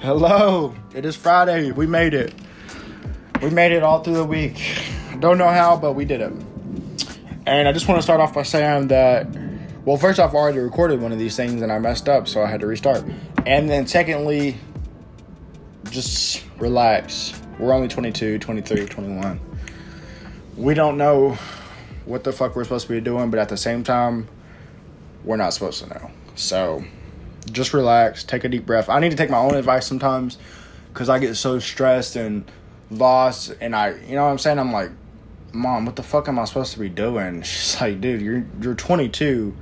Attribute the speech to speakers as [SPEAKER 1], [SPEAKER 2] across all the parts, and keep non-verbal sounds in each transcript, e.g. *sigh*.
[SPEAKER 1] Hello, it is Friday. We made it. We made it all through the week. Don't know how, but we did it. And I just want to start off by saying that, well, first off, I already recorded one of these things and I messed up, so I had to restart. And then, secondly, just relax. We're only 22, 23, 21. We don't know what the fuck we're supposed to be doing, but at the same time, we're not supposed to know. So just relax, take a deep breath. I need to take my own advice sometimes because I get so stressed and lost, and I, you know what I'm saying? I'm like, Mom, what the fuck am I supposed to be doing? *laughs* She's like, Dude, you're you're 22,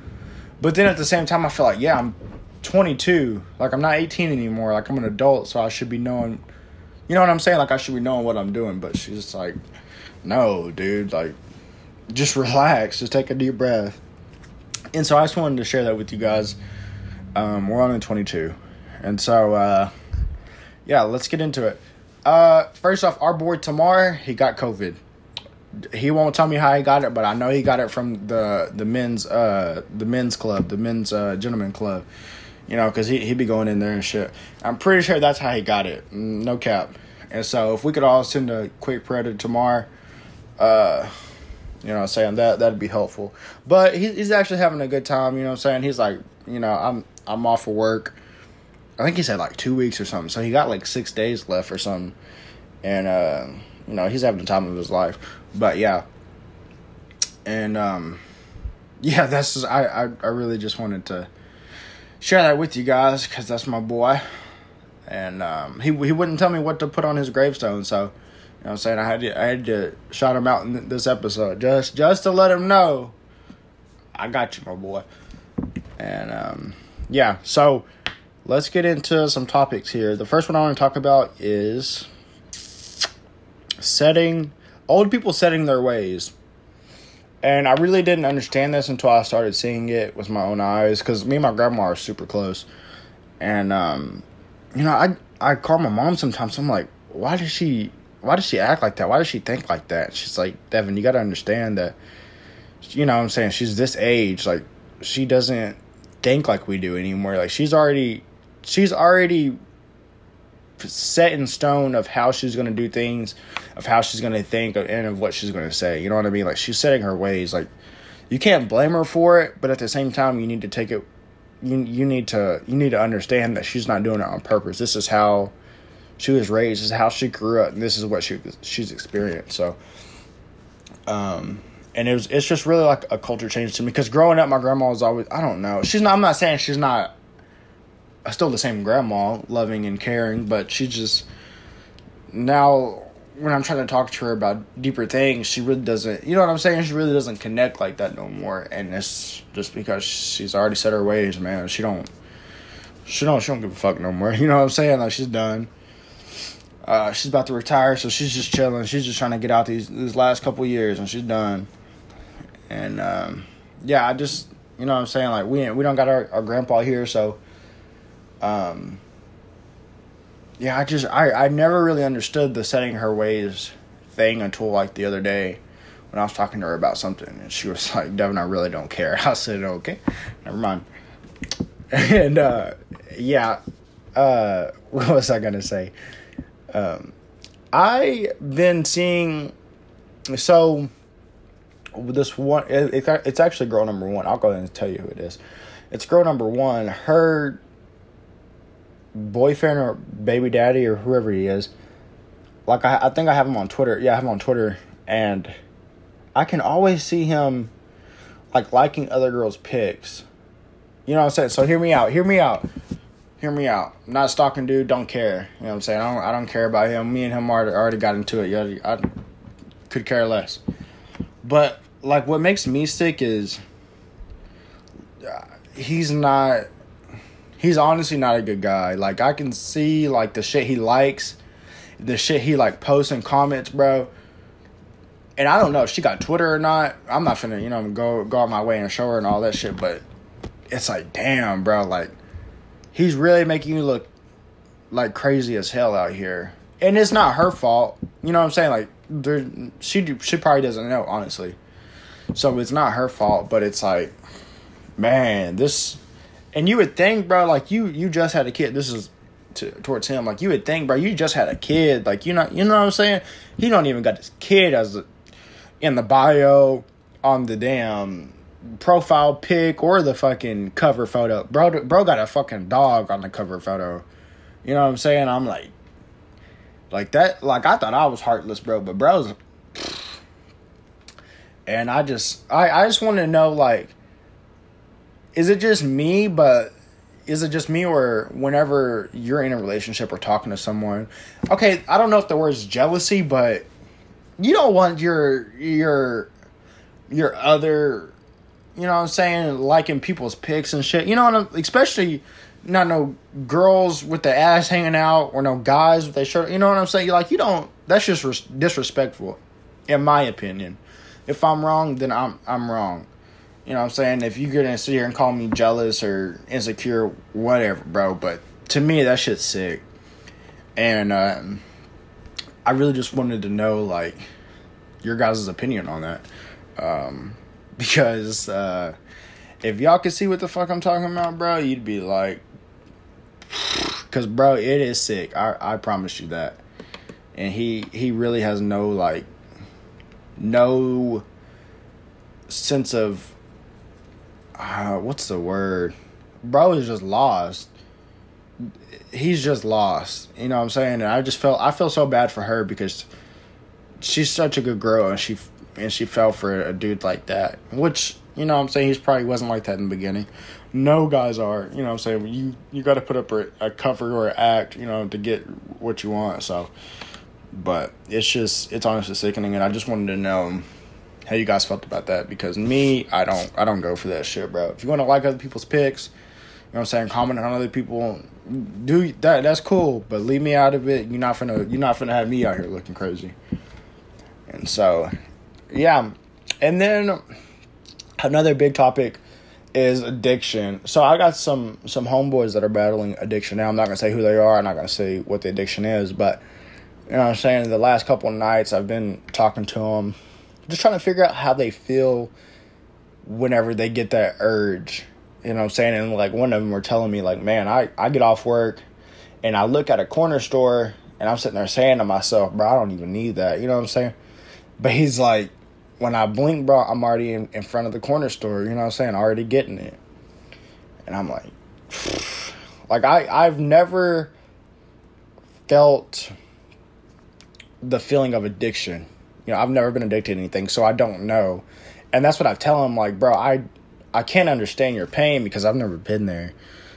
[SPEAKER 1] but then at the same time, I feel like, yeah, I'm 22. Like I'm not 18 anymore. Like I'm an adult, so I should be knowing. You know what I'm saying? Like I should be knowing what I'm doing. But she's just like, No, dude. Like, just relax. Just take a deep breath. And so I just wanted to share that with you guys. Um, we're on in 22. And so, uh, yeah, let's get into it. Uh, first off, our boy Tamar, he got COVID. He won't tell me how he got it, but I know he got it from the the men's uh the men's club, the men's uh gentleman club. You know, because he he be going in there and shit. I'm pretty sure that's how he got it. No cap. And so, if we could all send a quick prayer to Tamar, uh, you know saying? That that'd be helpful. But he, he's actually having a good time, you know I'm saying? He's like, you know, I'm I'm off for work. I think he said like two weeks or something. So he got like six days left or something. And uh, you know, he's having the time of his life. But yeah. And um *laughs* yeah, that's just, I, I I really just wanted to share that with you guys cuz that's my boy. And um he he wouldn't tell me what to put on his gravestone, so you know I'm saying? I had to I had to shout him out in this episode just just to let him know I got you, my boy. And um yeah, so let's get into some topics here. The first one I want to talk about is setting old people setting their ways. And I really didn't understand this until I started seeing it with my own eyes because me and my grandma are super close. And um you know, I I call my mom sometimes. I'm like, why does she why does she act like that? Why does she think like that? She's like, Devin, you got to understand that, you know what I'm saying? She's this age. Like, she doesn't think like we do anymore. Like, she's already, she's already set in stone of how she's going to do things, of how she's going to think, and of what she's going to say. You know what I mean? Like, she's setting her ways. Like, you can't blame her for it, but at the same time, you need to take it. You you need to you need to understand that she's not doing it on purpose. This is how she was raised, this is how she grew up, and this is what she she's experienced. So, um, and it was it's just really like a culture change to me because growing up, my grandma was always I don't know she's not I'm not saying she's not still the same grandma, loving and caring, but she just now when I'm trying to talk to her about deeper things, she really doesn't. You know what I'm saying? She really doesn't connect like that no more, and it's just because she's already set her ways, man. She don't. She don't. She don't give a fuck no more. *laughs* You know what I'm saying? Like she's done. Uh, she's about to retire, so she's just chilling. She's just trying to get out these these last couple years, and she's done. And um, yeah, I just you know what I'm saying like we we don't got our, our grandpa here, so um, yeah, I just I I never really understood the setting her ways thing until like the other day when I was talking to her about something, and she was *laughs* like, "Devin, I really don't care." *laughs* I said, "Okay, never mind." *laughs* and uh, yeah, uh, what was I gonna say? Um, I been seeing so this one it, it, it's actually girl number one. I'll go ahead and tell you who it is. It's girl number one. Her boyfriend or baby daddy or whoever he is. Like I, I think I have him on Twitter. Yeah, I have him on Twitter, and I can always see him like liking other girls' pics. You know what I'm saying? So hear me out. Hear me out hear me out. I'm not stalking dude, don't care. You know what I'm saying? I don't I don't care about him. Me and him already already got into it. I could care less. But like what makes me sick is uh, he's not he's honestly not a good guy. Like I can see like the shit he likes, the shit he like posts and comments, bro. And I don't know if she got Twitter or not. I'm not finna, you know, go go out my way and show her and all that shit, but it's like, damn, bro, like he's really making you look like crazy as hell out here. And it's not her fault. You know what I'm saying? Like there she she probably doesn't know, honestly. So it's not her fault, but it's like man, this and you would think, bro, like you you just had a kid. This is to towards him. Like you would think, bro, you just had a kid. Like you know, you know what I'm saying? He don't even got this kid as a, in the bio on the damn profile pic or the fucking cover photo. Bro, bro got a fucking dog on the cover photo. You know what I'm saying? I'm like, like that. Like I thought I was heartless, bro, but bro's. And I just, I, I just want to know, like, is it just me? But is it just me, or whenever you're in a relationship or talking to someone, okay, I don't know if the word is jealousy, but you don't want your your your other you know what I'm saying, liking people's pics and shit. You know what I'm especially not no girls with the ass hanging out or no guys with their shirt. You know what I'm saying? You're like you don't. That's just res- disrespectful, in my opinion. If I'm wrong, then I'm I'm wrong. You know what I'm saying? If you're gonna sit here and call me jealous or insecure, whatever, bro. But to me, that shit's sick. And um, I really just wanted to know, like, your guys' opinion on that. Um, *laughs* because uh, if y'all could see what the fuck I'm talking about, bro, you'd be like, because bro, it is sick. I I promise you that. And he he really has no like, no sense of, uh, what's the word? Bro is just lost. He's just lost. You know what I'm saying? And I just felt I feel so bad for her because she's such a good girl and she and she fell for a dude like that. Which, you know what I'm saying, he's probably wasn't like that in the beginning. No guys are, you know I'm saying, you you got to put up a, a cover or an act, you know, to get what you want. So, but it's just it's honestly sickening and I just wanted to know how you guys felt about that because me, I don't I don't go for that shit, bro. If you want to like other people's pics, you know what I'm saying, comment on other people, do that that's cool, but leave me out of it. You're not gonna you're not gonna have me out here looking crazy. And so yeah. And then another big topic is addiction. So I got some some homeboys that are battling addiction now. I'm not gonna say who they are. I'm not gonna say what the addiction is, but you know what I'm saying. The last couple nights I've been talking to them, just trying to figure out how they feel whenever they get that urge. You know what I'm saying? And like one of them were telling me like, man, I I get off work and I look at a corner store and I'm sitting there saying to myself, bro, I don't even need that. You know what I'm saying? But he's like, when I blink, bro, I'm already in, in front of the corner store, you know what I'm saying? Already getting it. And I'm like, *sighs* like I, I've never felt the feeling of addiction. You know, I've never been addicted to anything, so I don't know. And that's what I tell him, like, bro, I I can't understand your pain because I've never been there.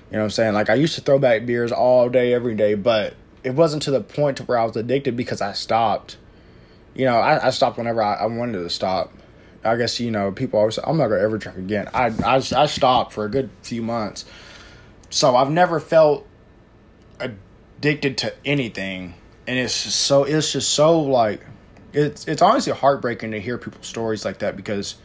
[SPEAKER 1] You know what I'm saying? Like I used to throw back beers all day, every day, but it wasn't to the point to where I was addicted because I stopped you know, I, I stopped whenever I, I, wanted to stop. I guess you know people always say I'm not gonna ever drink again. I, I I stopped for a good few months, so I've never felt addicted to anything, and it's just so it's just so like it's it's honestly heartbreaking to hear people's stories like that because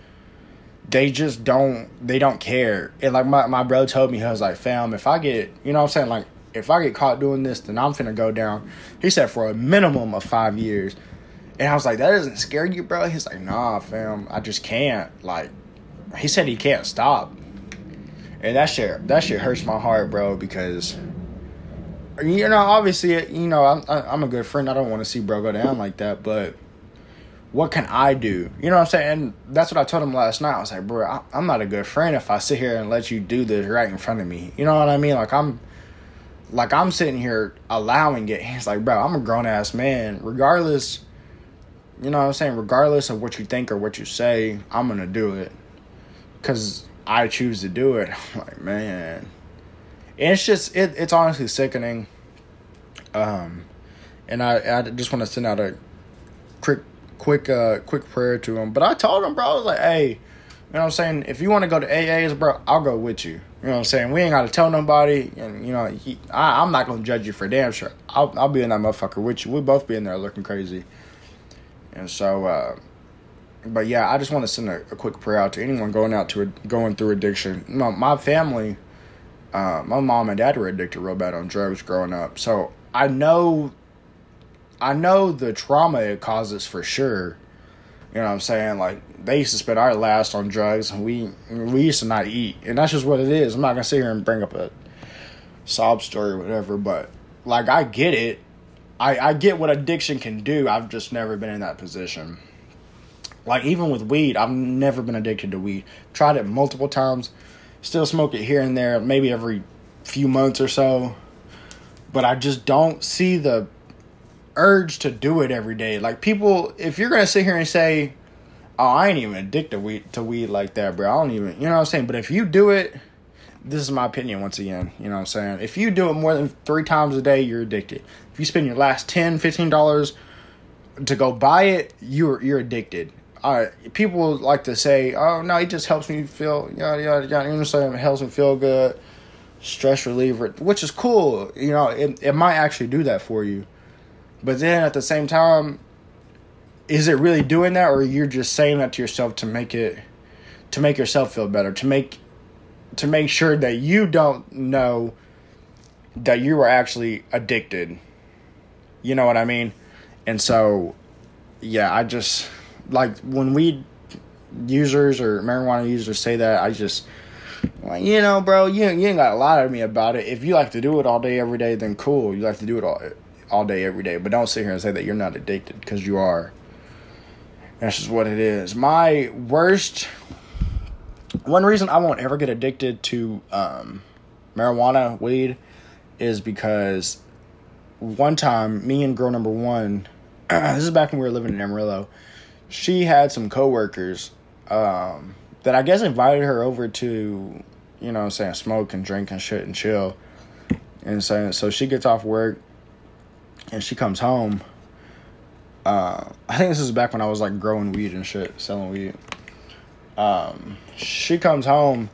[SPEAKER 1] they just don't they don't care. And like my my bro told me, he was like, "Fam, if I get you know what I'm saying like." If I get caught doing this, then I'm finna go down. He said for a minimum of five years. And I was like, that doesn't scare you, bro? He's like, nah, fam, I just can't. Like, he said he can't stop. And that shit, that shit hurts my heart, bro, because, you know, obviously, you know, I'm, I'm a good friend. I don't want to see bro go down like that, but what can I do? You know what I'm saying? And that's what I told him last night. I was like, bro, I, I'm not a good friend if I sit here and let you do this right in front of me. You know what I mean? Like, I'm, like, I'm sitting here allowing it. *laughs* He's like, bro, I'm a grown ass man. Regardless you know what I'm saying? Regardless of what you think or what you say, I'm going to do it. Because I choose to do it. *laughs* I'm like, man. And it's just, it, it's honestly sickening. Um, and I, I just want to send out a quick, quick, uh, quick prayer to him. But I told him, bro, I was like, hey, you know what I'm saying? If you want to go to AA's, bro, I'll go with you. You know what I'm saying? We ain't got to tell nobody. And, you know, he, I, I'm not going to judge you for damn sure. I'll, I'll be in that motherfucker with you. We'll both be in there looking crazy. And so, uh, but yeah, I just want to send a, a, quick prayer out to anyone going out to going through addiction. My, my family, uh, my mom and dad were addicted real bad on drugs growing up, so I know, I know the trauma it causes for sure. You know what I'm saying? Like they used to spend our last on drugs, and we we used to not eat, and that's just what it is. I'm not gonna sit here and bring up a sob story or whatever, but like I get it. I I get what addiction can do. I've just never been in that position. Like even with weed, I've never been addicted to weed. Tried it multiple times. Still smoke it here and there, maybe every few months or so. But I just don't see the urge to do it every day. Like people, if you're gonna sit here and say, "Oh, I ain't even addicted to weed, to weed like that, bro," I don't even, you know what I'm saying. But if you do it, this is my opinion once again. You know what I'm saying. If you do it more than three times a day, you're addicted. If you spend your last 10 15 dollars to go buy it, you're you're addicted. All right, people like to say, "Oh no, it just helps me feel yada yada yada." You know what I'm saying? It helps me feel good, stress reliever, which is cool. You know, it it might actually do that for you but then at the same time, is it really doing that or you're just saying that to yourself to make it to make yourself feel better, to make to make sure that you don't know that you are actually addicted. You know what I mean? And so yeah, I just like when we users or marijuana users say that, I just like, you know, bro, you, you ain't got to lie to me about it. If you like to do it all day, every day, then cool. You like to do it all all day, every day. But don't sit here and say that you're not addicted because you are. That's just what it is. My worst. One reason I won't ever get addicted to um, marijuana, weed, is because one time, me and girl number one, *clears throat* this is back when we were living in Amarillo, she had some coworkers um, that I guess invited her over to, you know I'm saying, smoke and drink and shit and chill. And so, so she gets off work and she comes home. Uh, I think this is back when I was like growing weed and shit, selling weed. Um, she comes home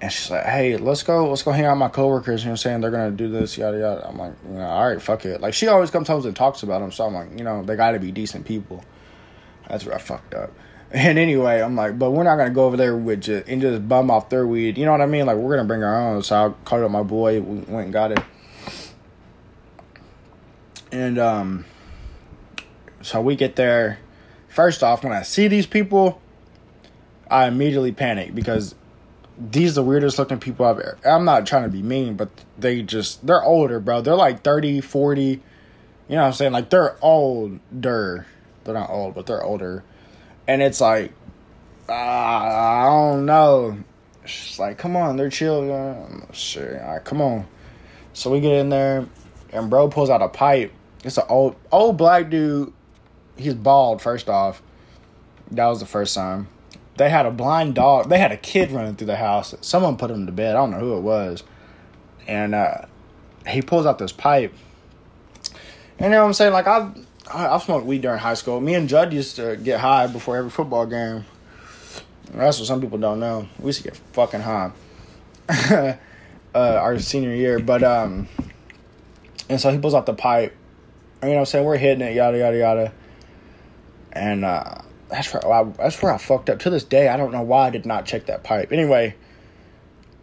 [SPEAKER 1] and she's like, "Hey, let's go, let's go hang out with my coworkers." You know, what I'm saying they're gonna do this, yada yada. I'm like, you know, all right, fuck it. Like she always comes home and talks about them, so I'm like, you know, they got to be decent people. That's where I fucked up. *laughs* And anyway, I'm like, but we're not gonna go over there with just and just bum off their weed. You know what I mean? Like we're gonna bring our own. So I called up my boy, we went and got it. And um, so we get there. First off, when I see these people, I immediately panic because these are the weirdest looking people I've ever. I'm not trying to be mean, but they just they're older, bro. They're like 30, 40. You know what I'm saying? Like they're older. They're not old, but they're older. And it's like uh, I don't know. It's like, come on, they're chill. Uh, sure, all right, come on. So we get in there, and bro pulls out a pipe it's an old old black dude. He's bald. First off, that was the first time. They had a blind dog. They had a kid running through the house. Someone put him to bed. I don't know who it was. And uh, he pulls out this pipe. And you know what I'm saying? Like I've I've smoked weed during high school. Me and Judd used to get high before every football game. That's what some people don't know. We used to get fucking high. *laughs* uh, our senior year, but um, and so he pulls out the pipe you know what I'm saying? We're hitting it, yada, yada, yada. And uh, that's, where I, that's where I fucked up. To this day, I don't know why I did not check that pipe. Anyway,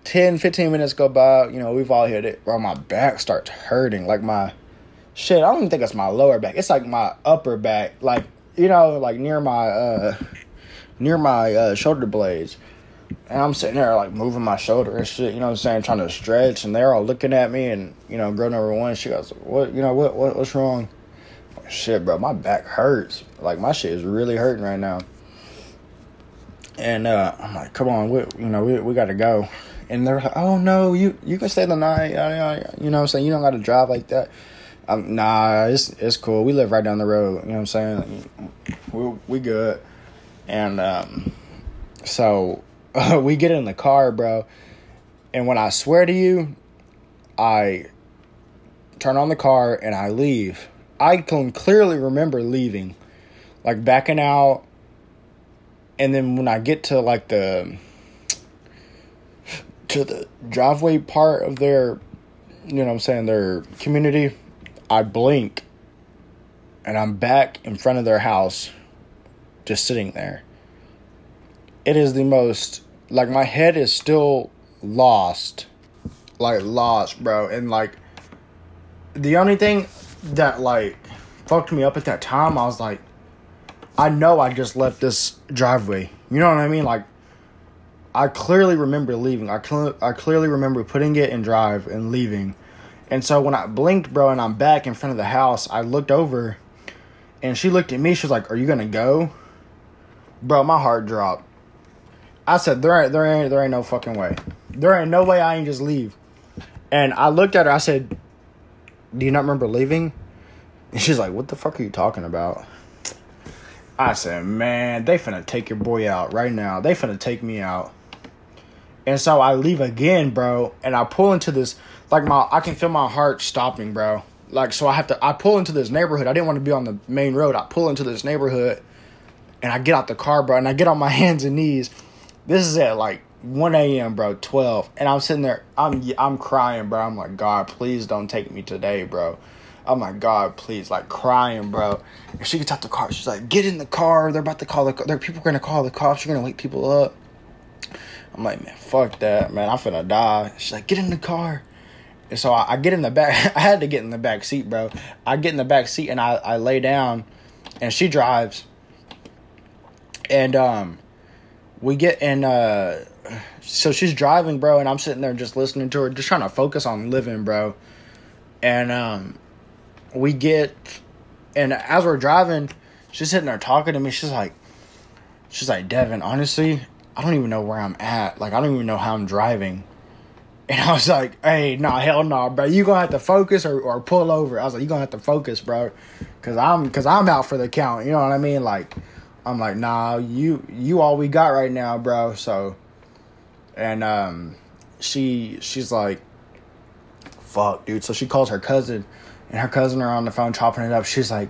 [SPEAKER 1] 10, 15 minutes go by. You know, we've all hit it. Bro, my back starts hurting. Like my, shit, I don't even think it's my lower back. It's like my upper back. Like, you know, like near my, uh, near my uh, shoulder blades. And I'm sitting there like moving my shoulder and shit, you know what I'm saying, trying to stretch. And they're all looking at me. And, you know, girl number one, she goes, What, you know, what, what what's wrong? Shit, bro, my back hurts. Like, my shit is really hurting right now. And uh, I'm like, come on, we, you know, we, we got to go. And they're like, oh, no, you, you can stay the night. You know what I'm saying? You don't got to drive like that. Um, nah, it's it's cool. We live right down the road. You know what I'm saying? We we good. And um, so uh, *laughs* we get in the car, bro. And when I swear to you, I turn on the car and I leave. I can clearly remember leaving, like backing out, and then when I get to like the to the driveway part of their, you know, I'm saying their community, I blink, and I'm back in front of their house, just sitting there. It is the most like my head is still lost, like lost, bro, and like the only thing that like fucked me up at that time, I was like, I know I just left this driveway. You know what I mean? Like, I clearly remember leaving. I cl- I clearly remember putting it in drive and leaving, And so when I blinked, bro, and I'm back in front of the house, I looked over and she looked at me. She was like, Are you to go? Bro, my heart dropped. I said, there ain't, there ain't, there ain't no fucking way. There ain't no way I ain't just leave. And I looked at her. I said, "Do you not remember leaving?" And she's like, "What the fuck are you talking about?" I said, "Man, they finna take your boy out right now. They finna take me out." And so I leave again, bro, and I pull into this like my I can feel my heart stopping, bro. Like so I have to I pull into this neighborhood. I didn't want to be on the main road. I pull into this neighborhood and I get out the car, bro, and I get on my *laughs* hands and knees. This is at like 1 a.m., bro, 12. And I'm sitting there, I'm I'm crying, bro. I'm like, God, please don't take me today, bro. I'm like, God, please, like crying, bro. And she gets out the car. She's like, get in the car. They're about to call the There, people are gonna call the cops. You're gonna wake people up. I'm like, man, fuck that, man. I'm finna die. She's like, get in the car. And so I, I get in the back. *laughs* I had to get in the back seat, bro. I get in the back seat and I, I lay down, and she drives. And um, we get in. Uh, so she's driving, bro, and I'm sitting there just listening to her, just trying to focus on living, bro. And um, we get, and as we're driving, she's sitting there talking to me. She's like, she's like, Devin, honestly, I don't even know where I'm at. Like, I don't even know how I'm driving. And I was like, hey, nah, hell no, nah, bro. You gonna have to focus or, or pull over. I was like, you gonna have to focus, bro. Cause I'm, cause I'm out for the count. You know what I mean? Like, I'm like, nah, you, you all we got right now, bro. So, and um, she she's like, "Fuck, dude." So she calls her cousin, and her cousin are on the phone chopping it up. She's like,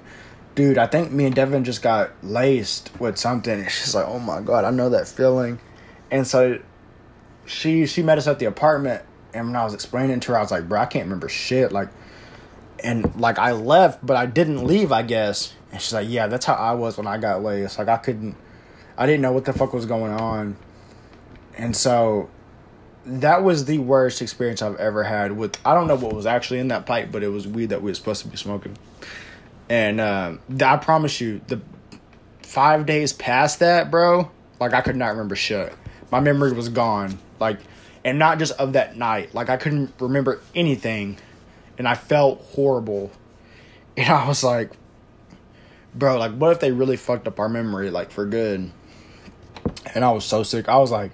[SPEAKER 1] "Dude, I think me and Devin just got laced with something." *laughs* And she's like, "Oh my god, I know that feeling," and so she she met us at the apartment, and when I was explaining to her, I was like, "Bro, I can't remember shit." Like, and like I left, but I didn't leave. I guess. And she's like, "Yeah, that's how I was when I got laced. Like I couldn't." I didn't know what the fuck was going on and so that was the worst experience I've ever had with I don't know what was actually in that pipe, but it was weed that we were supposed to be smoking. And um, I promise you, the five days past that, bro, like I could not remember shit. My memory was gone. Like and not just of that night. Like I couldn't remember anything. And I felt horrible. And I was like, bro, like what if they really fucked up our memory, like for good? And I was so sick. I was like,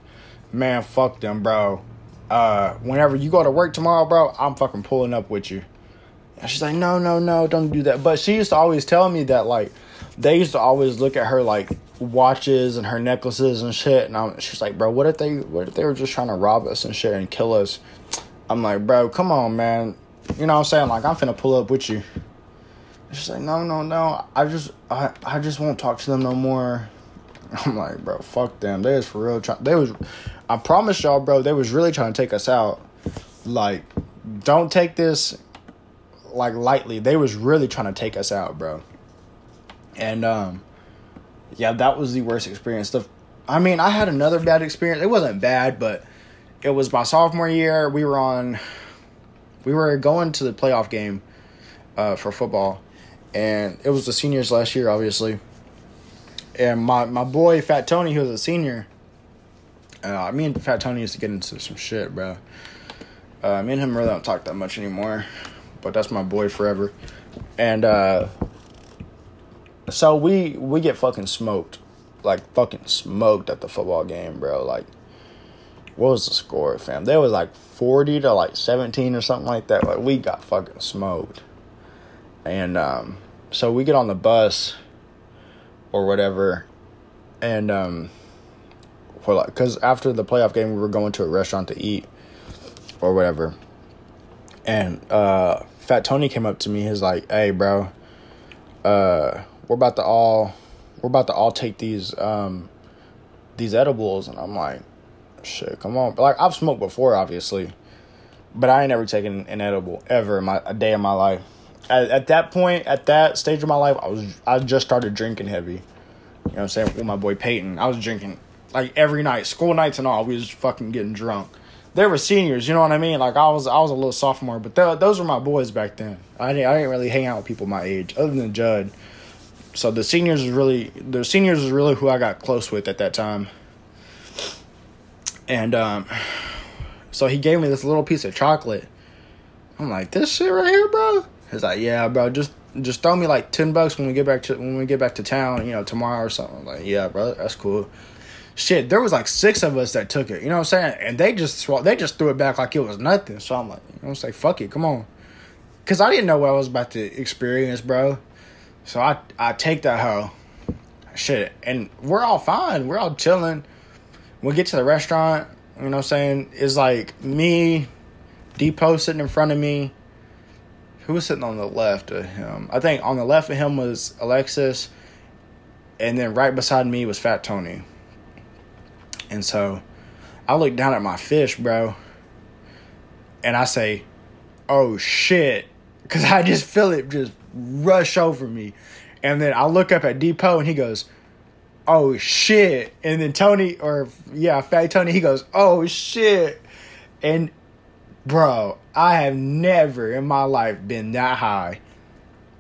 [SPEAKER 1] man, fuck them, bro. Uh, whenever you go to work tomorrow, bro, I'm fucking pulling up with you. And she's like, no, no, no, don't do that. But she used to always tell me that, like, they used to always look at her like watches and her necklaces and shit. And I'm, she's like, bro, what if they, what if they were just trying to rob us and shit and kill us? I'm like, bro, come on, man. You know what I'm saying? Like, I'm finna pull up with you. she's like, no, no, no. I just, I, I just won't talk to them no more. *laughs* I'm like, bro, fuck them. They was for real. Try- they was, I promise y'all, bro. They was really trying to take us out. Like, don't take this like lightly. They was really trying to take us out, bro. And um, yeah, that was the worst experience. The, I mean, I had another bad experience. It wasn't bad, but it was my sophomore year. We were on, we were going to the playoff game, uh, for football, and it was the seniors last year, obviously and my my boy Fat Tony, who was a senior, uh, me and Fat Tony used to get into some shit, bro. Uh, me and him really don't talk that much anymore, but that's my boy forever. And uh, so we we get fucking smoked, like fucking smoked at the football game, bro. Like, what was the score, fam? They was like forty to like seventeen or something like that. Like we got fucking smoked, and um, so we get on the bus or whatever, and um, for like, cause after the playoff game, we were going to a restaurant to eat, or whatever, and uh, Fat Tony came up to me. He's like, "Hey, bro, uh, we're about to all, we're about to all take these um, these edibles," and I'm like, "Shit, come on!" Like I've smoked before, obviously, but I ain't never taken an edible ever in my a day in my life at, at that point, at that stage of my life, I was I just started drinking heavy. You know what I'm saying? With my boy Peyton, I was drinking like every night, school nights and all. We was fucking getting drunk. They were seniors, you know what I mean? Like I was, I was a little sophomore, but th- those were my boys back then. I didn't, I didn't really hang out with people my age, other than Judd. So the seniors was really, the seniors was really who I got close with at that time. And um, so he gave me this little piece of chocolate. I'm like, this shit right here, bro. He's like, yeah, bro. Just just throw me like ten bucks when we get back to when we get back to town, you know, tomorrow or something. I'm like, yeah, bro, that's cool. Shit, there was like six of us that took it. You know what I'm saying? And they just they just threw it back like it was nothing. So I'm like, I'm say, fuck it, come on, because I didn't know what I was about to experience, bro. So I I take that hoe, shit, and we're all fine. We're all chilling. We get to the restaurant. You know what I'm saying? It's like me, Depot sitting in front of me who was sitting on the left of him? I think on the left of him was Alexis, and then right beside me was Fat Tony. And so I look down at my fish, bro, and I say, "Oh shit," because I just feel it just rush over me, and then I look up at Depot, and he goes. Oh shit. And then Tony or yeah, Fat Tony, he goes, "Oh shit." And bro, I have never in my life been that high.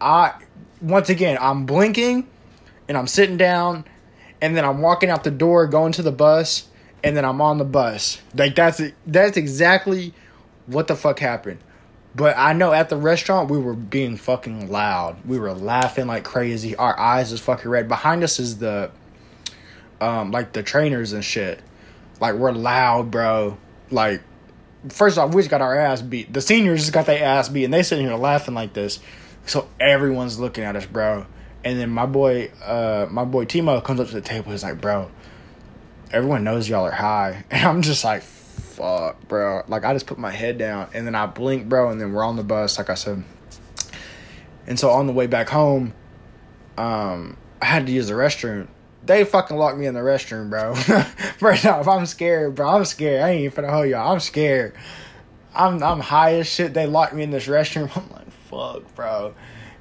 [SPEAKER 1] I once again, I'm blinking and I'm sitting down and then I'm walking out the door going to the bus and then I'm on the bus. Like that's that's exactly what the fuck happened. But I know at the restaurant we were being fucking loud. We were laughing like crazy. Our eyes is fucking red. Behind us is the um like the trainers and shit. Like we're loud, bro. Like first off, we just got our ass beat. The seniors just got their ass beat, and they sitting here laughing like this. So everyone's looking at us, bro. And then my boy, uh, my boy Timo comes up to the table. He's like, "Bro, everyone knows y'all are high," *laughs* and I'm just like, "Fuck, bro!" Like I just put my head down, and then I blink, bro, and then we're on the bus, like I said. And so on the way back home, um, I had to use the restroom they fucking locked me in the restroom, bro. *laughs* First off, I'm scared, bro. I'm scared. I ain't even finna hold y'all. I'm scared. I'm I'm high as shit. They locked me in this restroom. *laughs* I'm like, fuck, bro.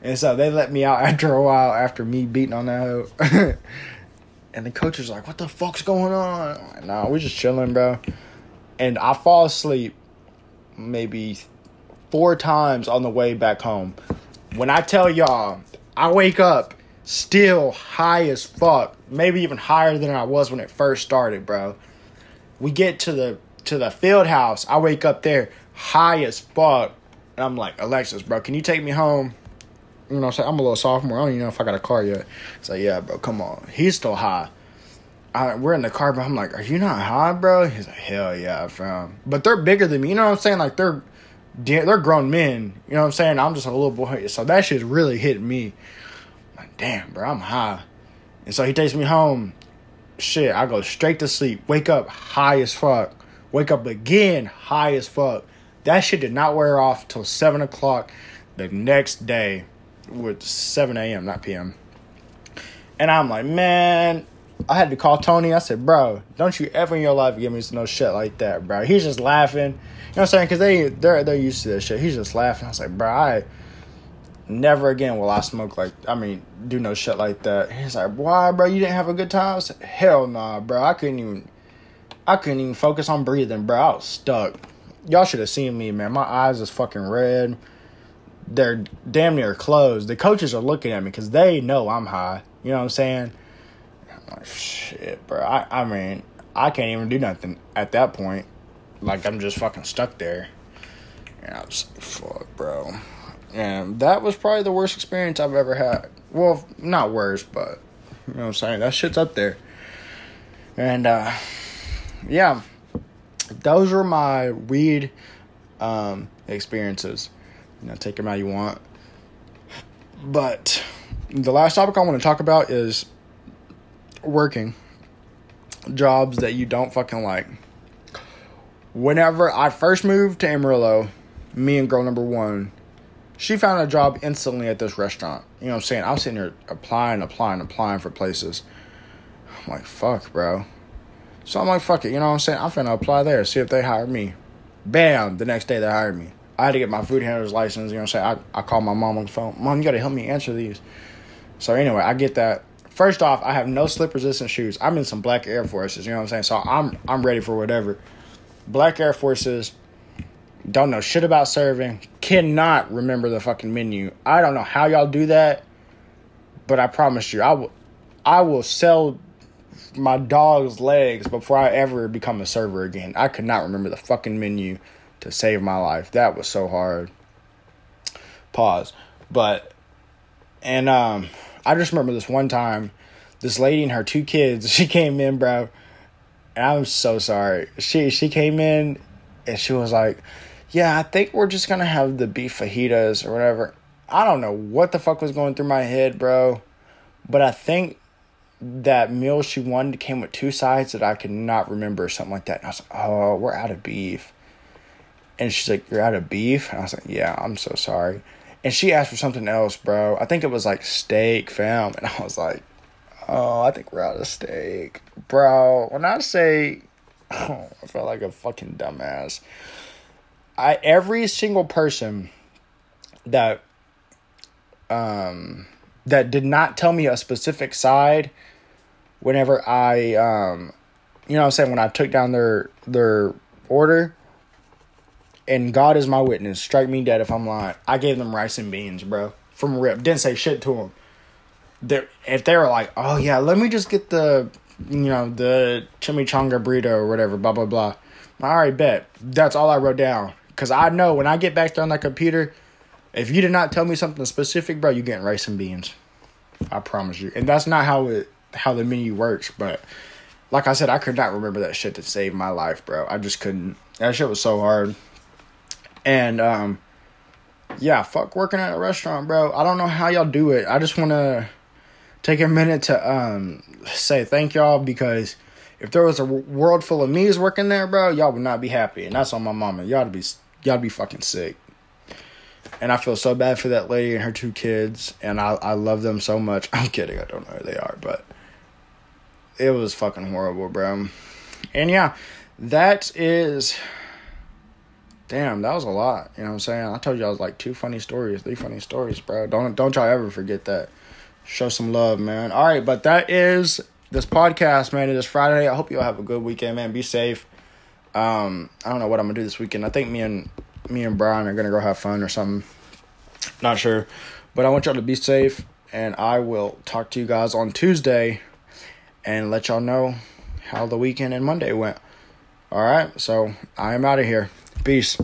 [SPEAKER 1] And so they let me out after a while after me beating on that hoe. *laughs* and the coach was like, What the fuck's going on? Like, nah, we're just chilling, bro. And I fall asleep maybe four times on the way back home. When I tell y'all, I wake up still high as fuck, maybe even higher than I was when it first started, bro. We get to the to the field house. I wake up there high as fuck, and I'm like, Alexis, bro, can you take me home? You know, I'm, saying? I'm a little sophomore. I don't even know if I got a car yet. So yeah, bro, come on. He's still high. I, we're in the car, but I'm like, are you not high, bro? He's like, hell yeah, fam. But they're bigger than me. You know what I'm saying? Like they're they're grown men. You know what I'm saying? I'm just a little boy. So that shit's really hitting me Like damn, bro, I'm high. And so he takes me home. Shit, I go straight to sleep. Wake up high as fuck. Wake up again high as fuck. That shit did not wear off till 7 o'clock the next day with 7 a.m., not p.m. And I'm like, man, I had to call Tony. I said, bro, don't you ever in your life give me no shit like that, bro. He's just laughing. You know what I'm saying? Because they, they're, they're used to this shit. He's just laughing. I was like, bro, I never again will I smoke like I mean do no shit like that. He's like, why, bro? You didn't have a good time? I said, Hell nah, bro. I couldn't even I couldn't even focus on breathing, bro. I was stuck. Y'all should have seen me, man. My eyes is fucking red. They're damn near closed. The coaches are looking at me because they know I'm high. You know what I'm saying? I'm like, shit, bro. I, I mean, I can't even do nothing at that point. Like, I'm just fucking stuck there. And I was like, fuck, bro. And that was probably the worst experience I've ever had. Well, not worst, but you know what I'm saying? That shit's up there. And uh yeah. Those were my weed um experiences. You know, take them how you want. But the last topic I want to talk about is working jobs that you don't fucking like. Whenever I first moved to Amarillo, me and girl number one she found a job instantly at this restaurant. You know what I'm saying? I'm sitting here applying, applying, applying for places. I'm like, fuck, bro. So I'm like, fuck it. You know what I'm saying? I'm finna apply there, see if they hire me. Bam! The next day they hired me. I had to get my food handler's license. You know what I'm saying? I, I called my mom on the phone. Mom, you gotta help me answer these. So anyway, I get that. First off, I have no slip resistant shoes. I'm in some black Air Forces. You know what I'm saying? So I'm I'm ready for whatever. Black Air Forces don't know shit about serving, cannot remember the fucking menu. I don't know how y'all do that, but I promise you, I will, I will sell my dog's legs before I ever become a server again. I could not remember the fucking menu to save my life. That was so hard. Pause. But and um I just remember this one time, this lady and her two kids, *laughs* she came in, bro. And I'm so sorry. She she came in and she was like, Yeah, I think we're just gonna have the beef fajitas or whatever. I don't know what the fuck was going through my head, bro. But I think that meal she wanted came with two sides that I could not remember, something like that. And I was like, Oh, we're out of beef. And she's like, You're out of beef? And I was like, Yeah, I'm so sorry. And she asked for something else, bro. I think it was like steak, fam. And I was like, Oh, I think we're out of steak. Bro, when I say oh, *laughs* I felt like a fucking dumbass. I every single person that um that did not tell me a specific side whenever I um you know I'm saying when I took down their their order and God is my witness, strike me dead if I'm lying. I gave them rice and beans, bro. From rip. Didn't say shit to them. They if they were like, "Oh yeah, let me just get the you know, the chimichanga burrito or whatever, blah blah blah." All right, bet. That's all I wrote down cuz I know when I get back there on that computer, if you did not tell me something specific, bro, you getting rice and beans. I promise you. And that's not how it how the menu works, but like I said, I could not remember that shit to save my life, bro. I just couldn't. That shit was so hard. And um yeah, fuck working at a restaurant, bro. I don't know how y'all do it. I just want to take a minute to um say thank y'all because if there was a world full of me's working there, bro, y'all would not be happy. And that's on my mama. Y'all to be y'all to be fucking sick. And I feel so bad for that lady and her two kids, and I I love them so much. *laughs* I'm kidding, I don't know who they are, but it was fucking horrible, bro. And yeah, that is damn, that was a lot. You know what I'm saying? I told you I was like two funny stories, three funny stories, bro. Don't don't y'all ever forget that. Show some love, man. All right, but that is this podcast, man. It is Friday. I hope you all have a good weekend, man. Be safe. Um, I don't know what I'm gonna do this weekend. I think me and me and Brian are gonna go have fun or something. Not sure, but I want y'all to be safe, and I will talk to you guys on Tuesday, and let y'all know how the weekend and Monday went. All right, so I am out of here. Peace.